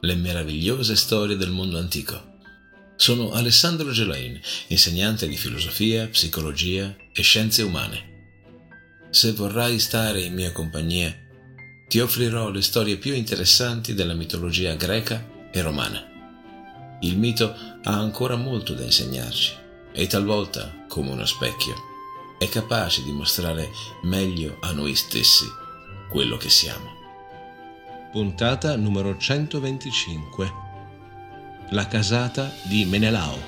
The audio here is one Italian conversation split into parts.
le meravigliose storie del mondo antico. Sono Alessandro Gelain, insegnante di filosofia, psicologia e scienze umane. Se vorrai stare in mia compagnia, ti offrirò le storie più interessanti della mitologia greca e romana. Il mito ha ancora molto da insegnarci e talvolta, come uno specchio, è capace di mostrare meglio a noi stessi quello che siamo. Puntata numero 125. La casata di Menelao.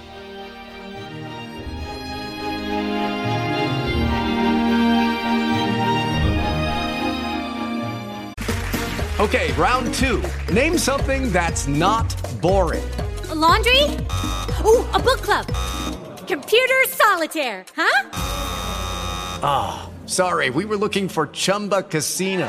Okay, round two. Name something that's not boring. A laundry? Ooh, a book club. Computer solitaire, huh? Ah, sorry, we were looking for Chumba Casino.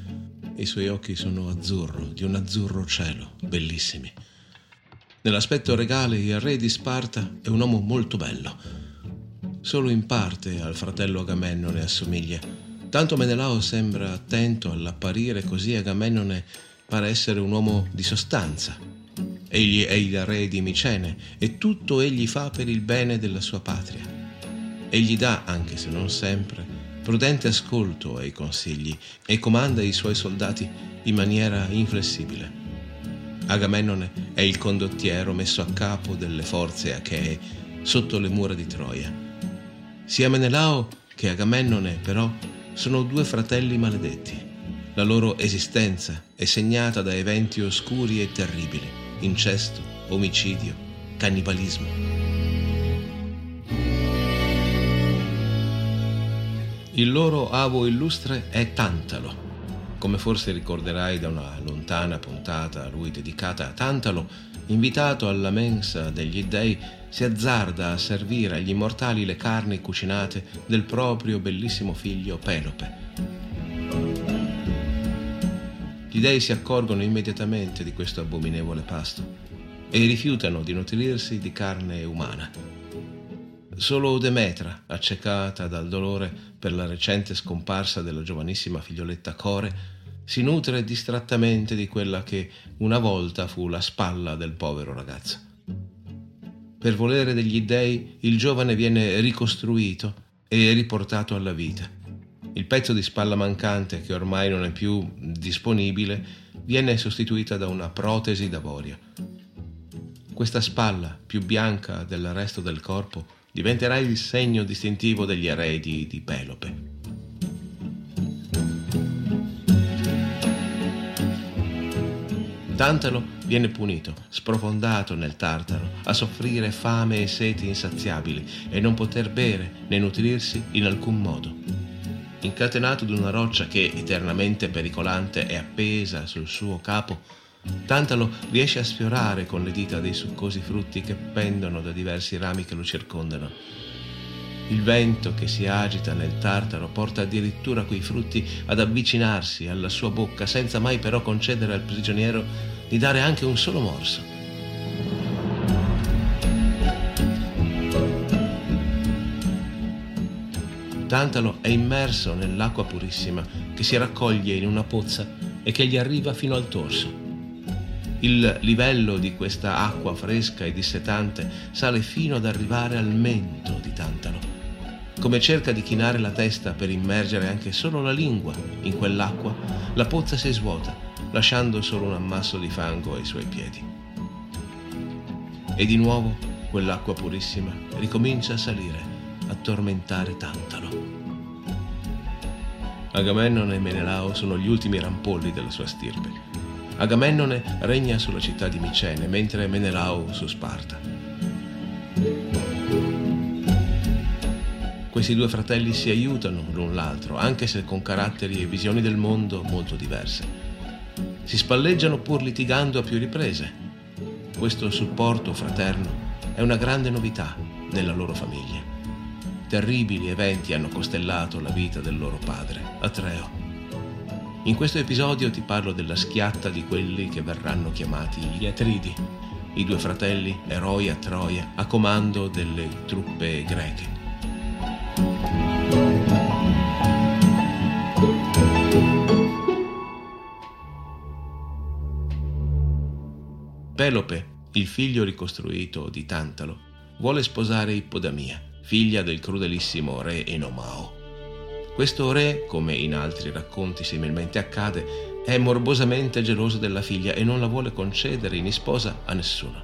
I suoi occhi sono azzurro, di un azzurro cielo, bellissimi. Nell'aspetto regale il re di Sparta è un uomo molto bello. Solo in parte al fratello Agamennone assomiglia. Tanto Menelao sembra attento all'apparire così Agamennone pare essere un uomo di sostanza. Egli è il re di Micene e tutto egli fa per il bene della sua patria. Egli dà, anche se non sempre, prudente ascolto ai consigli e comanda i suoi soldati in maniera inflessibile. Agamennone è il condottiero messo a capo delle forze achee sotto le mura di Troia. Sia Menelao che Agamennone, però, sono due fratelli maledetti. La loro esistenza è segnata da eventi oscuri e terribili, incesto, omicidio, cannibalismo. Il loro avo illustre è Tantalo. Come forse ricorderai da una lontana puntata a lui dedicata, Tantalo, invitato alla mensa degli dei, si azzarda a servire agli immortali le carni cucinate del proprio bellissimo figlio Pelope. Gli dei si accorgono immediatamente di questo abominevole pasto e rifiutano di nutrirsi di carne umana. Solo Demetra, accecata dal dolore per la recente scomparsa della giovanissima figlioletta Core, si nutre distrattamente di quella che una volta fu la spalla del povero ragazzo. Per volere degli dei, il giovane viene ricostruito e riportato alla vita. Il pezzo di spalla mancante, che ormai non è più disponibile, viene sostituita da una protesi d'avorio. Questa spalla, più bianca del resto del corpo, diventerà il segno distintivo degli eredi di Pelope. Tantalo viene punito, sprofondato nel Tartaro, a soffrire fame e sete insaziabili e non poter bere né nutrirsi in alcun modo. Incatenato ad una roccia che, eternamente pericolante, è appesa sul suo capo, Tantalo riesce a sfiorare con le dita dei succosi frutti che pendono da diversi rami che lo circondano. Il vento che si agita nel tartaro porta addirittura quei frutti ad avvicinarsi alla sua bocca senza mai però concedere al prigioniero di dare anche un solo morso. Tantalo è immerso nell'acqua purissima che si raccoglie in una pozza e che gli arriva fino al torso. Il livello di questa acqua fresca e dissetante sale fino ad arrivare al mento di Tantalo. Come cerca di chinare la testa per immergere anche solo la lingua in quell'acqua, la pozza si svuota, lasciando solo un ammasso di fango ai suoi piedi. E di nuovo quell'acqua purissima ricomincia a salire a tormentare Tantalo. Agamennone e Menelao sono gli ultimi rampolli della sua stirpe. Agamennone regna sulla città di Micene, mentre Menelao su Sparta. Questi due fratelli si aiutano l'un l'altro, anche se con caratteri e visioni del mondo molto diverse. Si spalleggiano pur litigando a più riprese. Questo supporto fraterno è una grande novità nella loro famiglia terribili eventi hanno costellato la vita del loro padre, Atreo. In questo episodio ti parlo della schiatta di quelli che verranno chiamati gli Atridi, i due fratelli eroi a Troia a comando delle truppe greche. Pelope, il figlio ricostruito di Tantalo, vuole sposare Ippodamia figlia del crudelissimo re Enomao. Questo re, come in altri racconti similmente accade, è morbosamente geloso della figlia e non la vuole concedere in sposa a nessuno.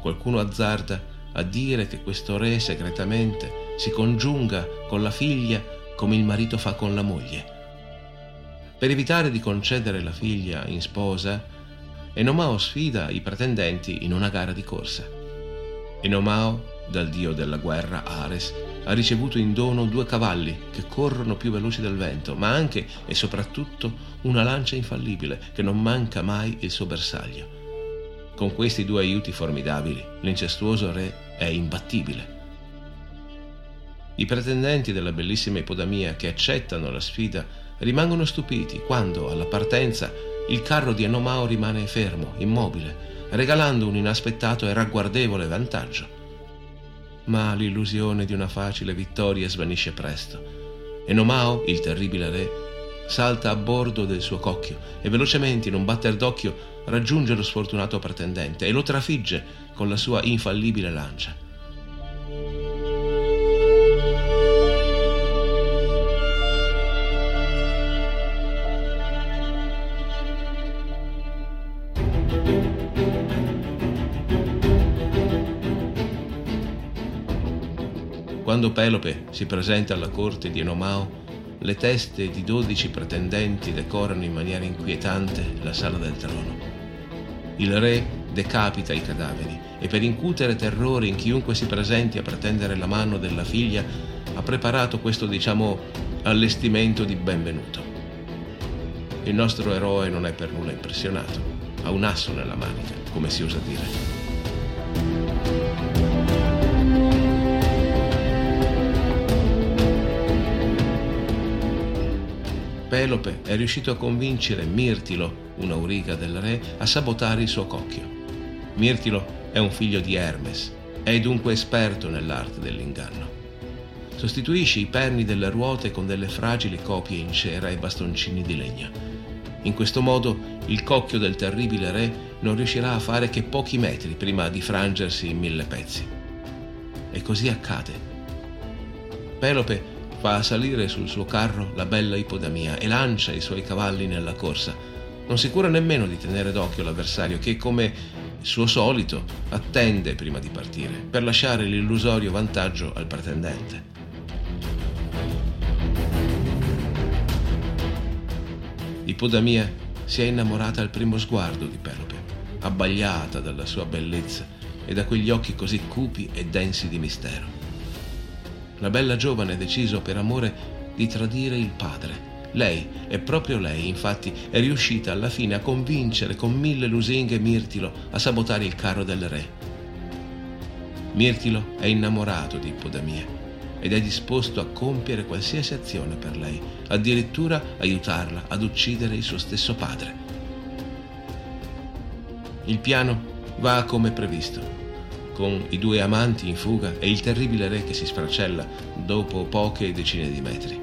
Qualcuno azzarda a dire che questo re segretamente si congiunga con la figlia come il marito fa con la moglie. Per evitare di concedere la figlia in sposa, Enomao sfida i pretendenti in una gara di corsa. Enomao dal dio della guerra Ares, ha ricevuto in dono due cavalli che corrono più veloci del vento, ma anche e soprattutto una lancia infallibile che non manca mai il suo bersaglio. Con questi due aiuti formidabili, l'incestuoso re è imbattibile. I pretendenti della bellissima ipodamia che accettano la sfida rimangono stupiti quando, alla partenza, il carro di Enomao rimane fermo, immobile, regalando un inaspettato e ragguardevole vantaggio ma l'illusione di una facile vittoria svanisce presto. E Nomao, il terribile re, salta a bordo del suo cocchio e velocemente in un batter d'occhio raggiunge lo sfortunato pretendente e lo trafigge con la sua infallibile lancia. Quando Pelope si presenta alla corte di Enomao, le teste di dodici pretendenti decorano in maniera inquietante la sala del trono. Il re decapita i cadaveri e per incutere terrore in chiunque si presenti a pretendere la mano della figlia ha preparato questo, diciamo, allestimento di benvenuto. Il nostro eroe non è per nulla impressionato, ha un asso nella manica, come si usa dire. Pelope è riuscito a convincere Mirtilo, un'auriga del re, a sabotare il suo cocchio. Mirtilo è un figlio di Hermes, è dunque esperto nell'arte dell'inganno. Sostituisce i perni delle ruote con delle fragili copie in cera e bastoncini di legno. In questo modo il cocchio del terribile re non riuscirà a fare che pochi metri prima di frangersi in mille pezzi. E così accade. Pelope fa salire sul suo carro la bella Ipodamia e lancia i suoi cavalli nella corsa. Non si cura nemmeno di tenere d'occhio l'avversario che, come suo solito, attende prima di partire per lasciare l'illusorio vantaggio al pretendente. Ipodamia si è innamorata al primo sguardo di Pelope, abbagliata dalla sua bellezza e da quegli occhi così cupi e densi di mistero. La bella giovane ha deciso per amore di tradire il padre Lei, e proprio lei, infatti, è riuscita alla fine a convincere con mille lusinghe Mirtilo a sabotare il carro del re. Mirtilo è innamorato di Ippodamia ed è disposto a compiere qualsiasi azione per lei, addirittura aiutarla ad uccidere il suo stesso padre. Il piano va come previsto con i due amanti in fuga e il terribile re che si sfracella dopo poche decine di metri.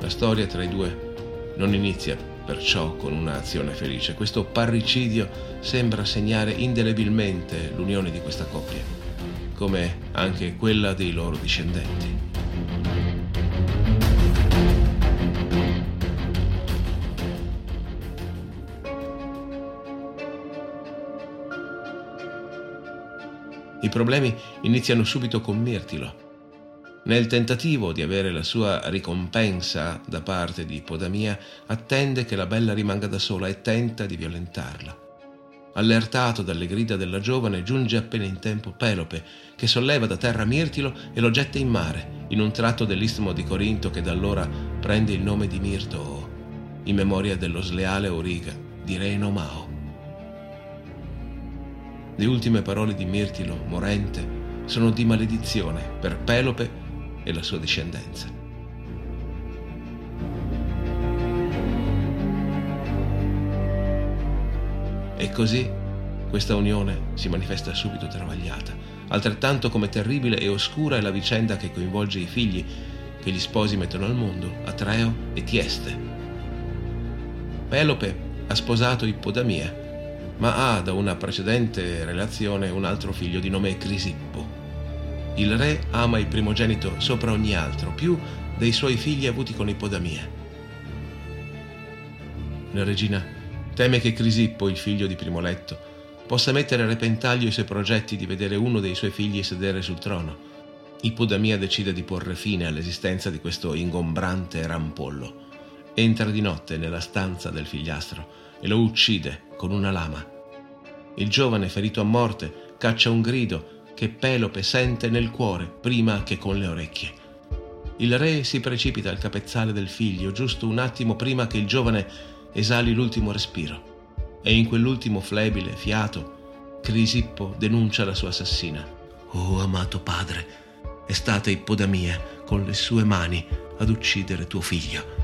La storia tra i due non inizia perciò con un'azione felice. Questo parricidio sembra segnare indelebilmente l'unione di questa coppia, come anche quella dei loro discendenti. Problemi iniziano subito con Mirtilo. Nel tentativo di avere la sua ricompensa da parte di Podamia, attende che la bella rimanga da sola e tenta di violentarla. Allertato dalle grida della giovane, giunge appena in tempo Pelope, che solleva da terra Mirtilo e lo getta in mare, in un tratto dell'istmo di Corinto che da allora prende il nome di Mirto, in memoria dello sleale Origa di re Nomao. Le ultime parole di Mirtilo, morente, sono di maledizione per Pelope e la sua discendenza. E così questa unione si manifesta subito travagliata. Altrettanto come terribile e oscura è la vicenda che coinvolge i figli che gli sposi mettono al mondo, Atreo e Tieste. Pelope ha sposato Ippodamia, ma ha da una precedente relazione un altro figlio di nome Crisippo. Il re ama il primogenito sopra ogni altro, più dei suoi figli avuti con Ippodamia. La regina teme che Crisippo, il figlio di Primoletto, possa mettere a repentaglio i suoi progetti di vedere uno dei suoi figli sedere sul trono. Ippodamia decide di porre fine all'esistenza di questo ingombrante rampollo. Entra di notte nella stanza del figliastro e lo uccide con una lama. Il giovane, ferito a morte, caccia un grido che Pelope sente nel cuore prima che con le orecchie. Il re si precipita al capezzale del figlio giusto un attimo prima che il giovane esali l'ultimo respiro. E in quell'ultimo flebile fiato, Crisippo denuncia la sua assassina. Oh amato padre, è stata Ippodamia con le sue mani ad uccidere tuo figlio.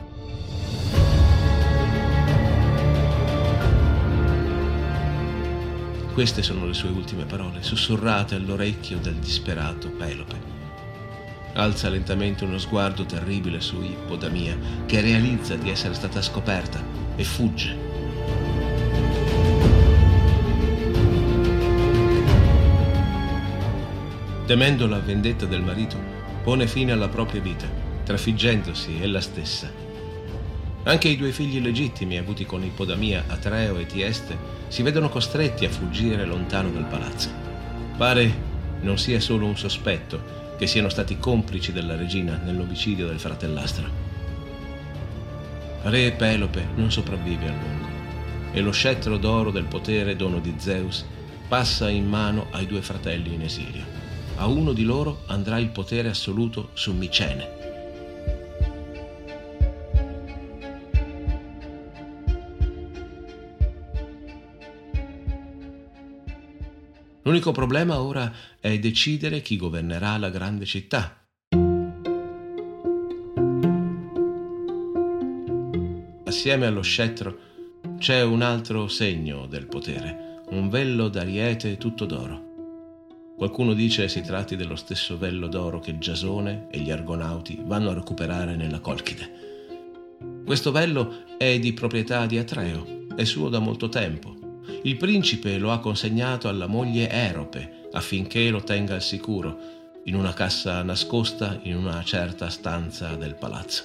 Queste sono le sue ultime parole, sussurrate all'orecchio del disperato Pelope. Alza lentamente uno sguardo terribile su Ippodamia, che realizza di essere stata scoperta e fugge. Temendo la vendetta del marito, pone fine alla propria vita, trafiggendosi ella stessa anche i due figli legittimi avuti con Ippodamia, Atreo e Tieste si vedono costretti a fuggire lontano dal palazzo. Pare non sia solo un sospetto che siano stati complici della regina nell'omicidio del fratellastro. Re Pelope non sopravvive a lungo e lo scettro d'oro del potere dono di Zeus passa in mano ai due fratelli in esilio. A uno di loro andrà il potere assoluto su Micene, L'unico problema ora è decidere chi governerà la grande città. Assieme allo scettro c'è un altro segno del potere, un vello d'ariete tutto d'oro. Qualcuno dice si tratti dello stesso vello d'oro che Giasone e gli Argonauti vanno a recuperare nella Colchide. Questo vello è di proprietà di Atreo, è suo da molto tempo il principe lo ha consegnato alla moglie Erope affinché lo tenga al sicuro, in una cassa nascosta in una certa stanza del palazzo.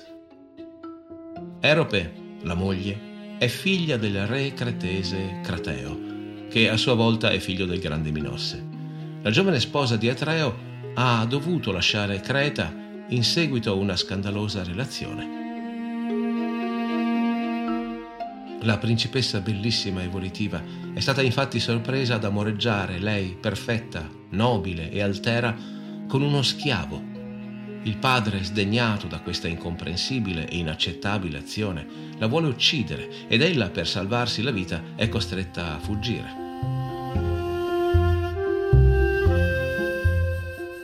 Erope, la moglie, è figlia del re cretese Crateo, che a sua volta è figlio del grande Minosse. La giovane sposa di Atreo ha dovuto lasciare Creta in seguito a una scandalosa relazione. La principessa bellissima e volitiva è stata infatti sorpresa ad amoreggiare lei, perfetta, nobile e altera, con uno schiavo. Il padre, sdegnato da questa incomprensibile e inaccettabile azione, la vuole uccidere ed ella, per salvarsi la vita, è costretta a fuggire.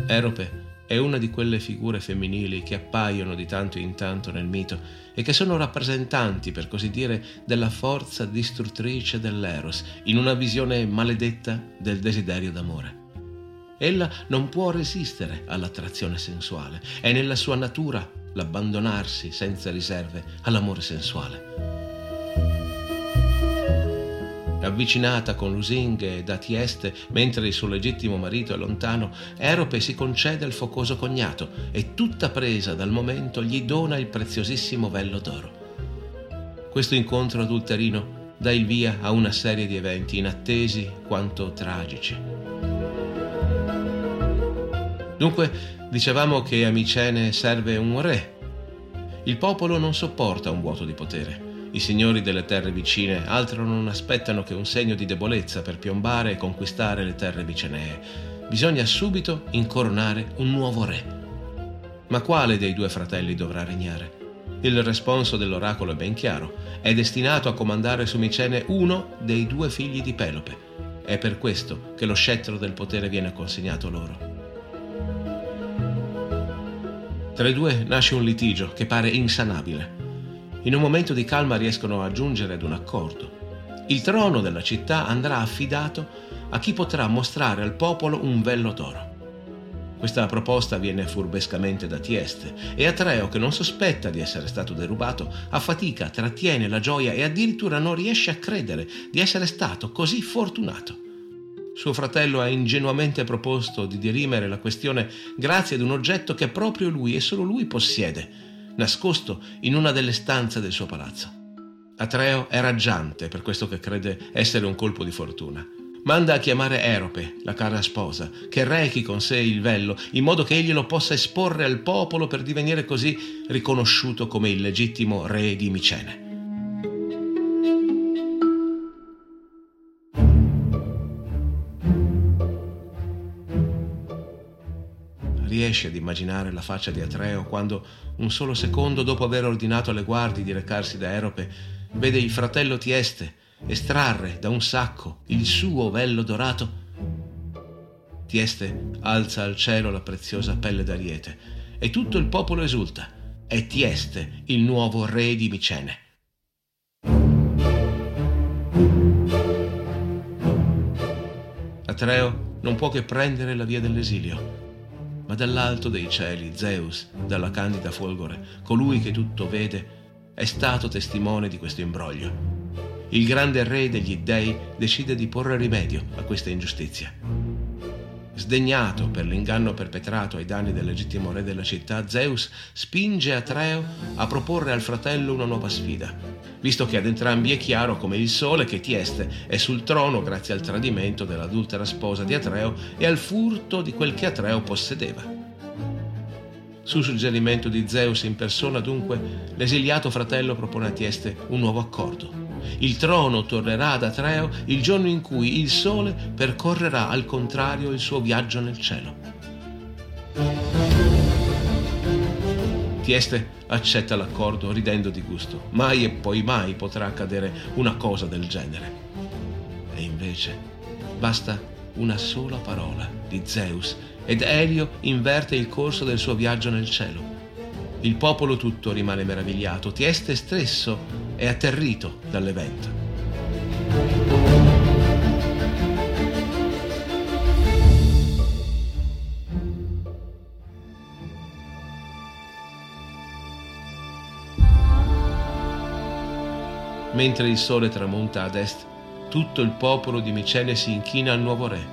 Erope è una di quelle figure femminili che appaiono di tanto in tanto nel mito e che sono rappresentanti, per così dire, della forza distruttrice dell'Eros in una visione maledetta del desiderio d'amore. Ella non può resistere all'attrazione sensuale, è nella sua natura l'abbandonarsi senza riserve all'amore sensuale. Avvicinata con lusinghe da Tieste mentre il suo legittimo marito è lontano, Erope si concede al focoso cognato e tutta presa dal momento gli dona il preziosissimo vello d'oro. Questo incontro adulterino dà il via a una serie di eventi inattesi quanto tragici. Dunque, dicevamo che a Micene serve un re. Il popolo non sopporta un vuoto di potere. I signori delle terre vicine altro non aspettano che un segno di debolezza per piombare e conquistare le terre vicenee. Bisogna subito incoronare un nuovo re. Ma quale dei due fratelli dovrà regnare? Il responso dell'oracolo è ben chiaro. È destinato a comandare su Micene uno dei due figli di Pelope. È per questo che lo scettro del potere viene consegnato loro. Tra i due nasce un litigio che pare insanabile in un momento di calma riescono a giungere ad un accordo. Il trono della città andrà affidato a chi potrà mostrare al popolo un vello d'oro. Questa proposta viene furbescamente da Tieste e Atreo, che non sospetta di essere stato derubato, a fatica trattiene la gioia e addirittura non riesce a credere di essere stato così fortunato. Suo fratello ha ingenuamente proposto di dirimere la questione grazie ad un oggetto che proprio lui e solo lui possiede, nascosto in una delle stanze del suo palazzo. Atreo è raggiante per questo che crede essere un colpo di fortuna. Manda a chiamare Erope, la cara sposa, che rechi con sé il vello, in modo che egli lo possa esporre al popolo per divenire così riconosciuto come il legittimo re di Micene. Riesce ad immaginare la faccia di Atreo quando, un solo secondo dopo aver ordinato alle guardie di recarsi da Erope, vede il fratello Tieste estrarre da un sacco il suo vello dorato? Tieste alza al cielo la preziosa pelle d'ariete e tutto il popolo esulta. È Tieste il nuovo re di Micene. Atreo non può che prendere la via dell'esilio ma dall'alto dei cieli Zeus, dalla candida folgore, colui che tutto vede, è stato testimone di questo imbroglio. Il grande re degli dei decide di porre rimedio a questa ingiustizia. Sdegnato per l'inganno perpetrato ai danni del legittimo re della città, Zeus spinge Atreo a proporre al fratello una nuova sfida, visto che ad entrambi è chiaro come il sole che Tieste è sul trono grazie al tradimento dell'adultera sposa di Atreo e al furto di quel che Atreo possedeva. Su suggerimento di Zeus in persona, dunque, l'esiliato fratello propone a Tieste un nuovo accordo il trono tornerà ad Atreo il giorno in cui il sole percorrerà al contrario il suo viaggio nel cielo. Tieste accetta l'accordo ridendo di gusto. Mai e poi mai potrà accadere una cosa del genere. E invece basta una sola parola di Zeus ed Elio inverte il corso del suo viaggio nel cielo. Il popolo tutto rimane meravigliato, Tieste stesso è atterrito dall'evento. Mentre il sole tramonta ad est, tutto il popolo di Micene si inchina al nuovo re,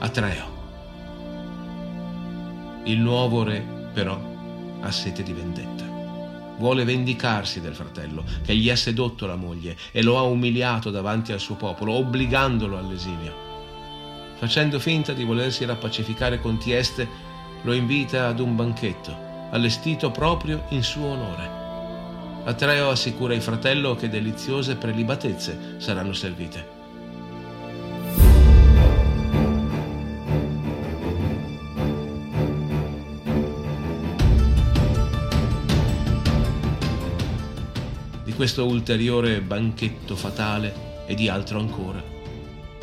Atreo. Il nuovo re, però, ha sete di vendetta. Vuole vendicarsi del fratello, che gli ha sedotto la moglie e lo ha umiliato davanti al suo popolo, obbligandolo all'esilio. Facendo finta di volersi rappacificare con Tieste, lo invita ad un banchetto, allestito proprio in suo onore. Atreo assicura il fratello che deliziose prelibatezze saranno servite. Questo ulteriore banchetto fatale e di altro ancora.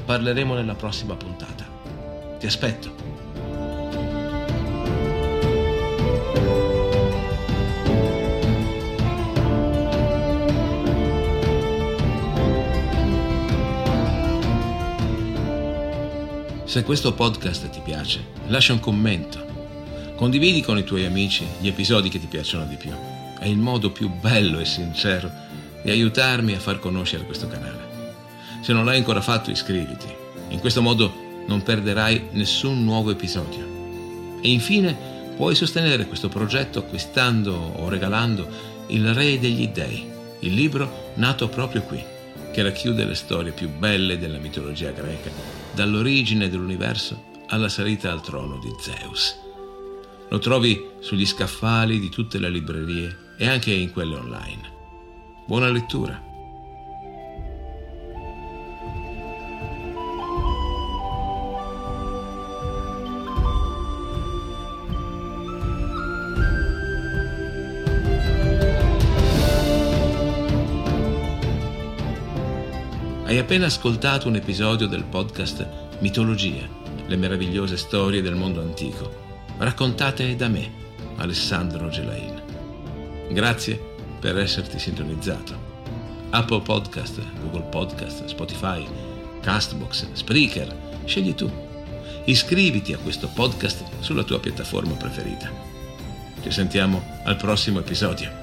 Parleremo nella prossima puntata. Ti aspetto. Se questo podcast ti piace, lascia un commento. Condividi con i tuoi amici gli episodi che ti piacciono di più. È il modo più bello e sincero di aiutarmi a far conoscere questo canale. Se non l'hai ancora fatto, iscriviti. In questo modo non perderai nessun nuovo episodio. E infine puoi sostenere questo progetto acquistando o regalando Il Re degli Dei, il libro nato proprio qui, che racchiude le storie più belle della mitologia greca dall'origine dell'universo alla salita al trono di Zeus. Lo trovi sugli scaffali di tutte le librerie e anche in quelle online. Buona lettura! Hai appena ascoltato un episodio del podcast Mitologia, le meravigliose storie del mondo antico, raccontate da me, Alessandro Gelain. Grazie per esserti sintonizzato. Apple Podcast, Google Podcast, Spotify, Castbox, Spreaker, scegli tu. Iscriviti a questo podcast sulla tua piattaforma preferita. Ci sentiamo al prossimo episodio.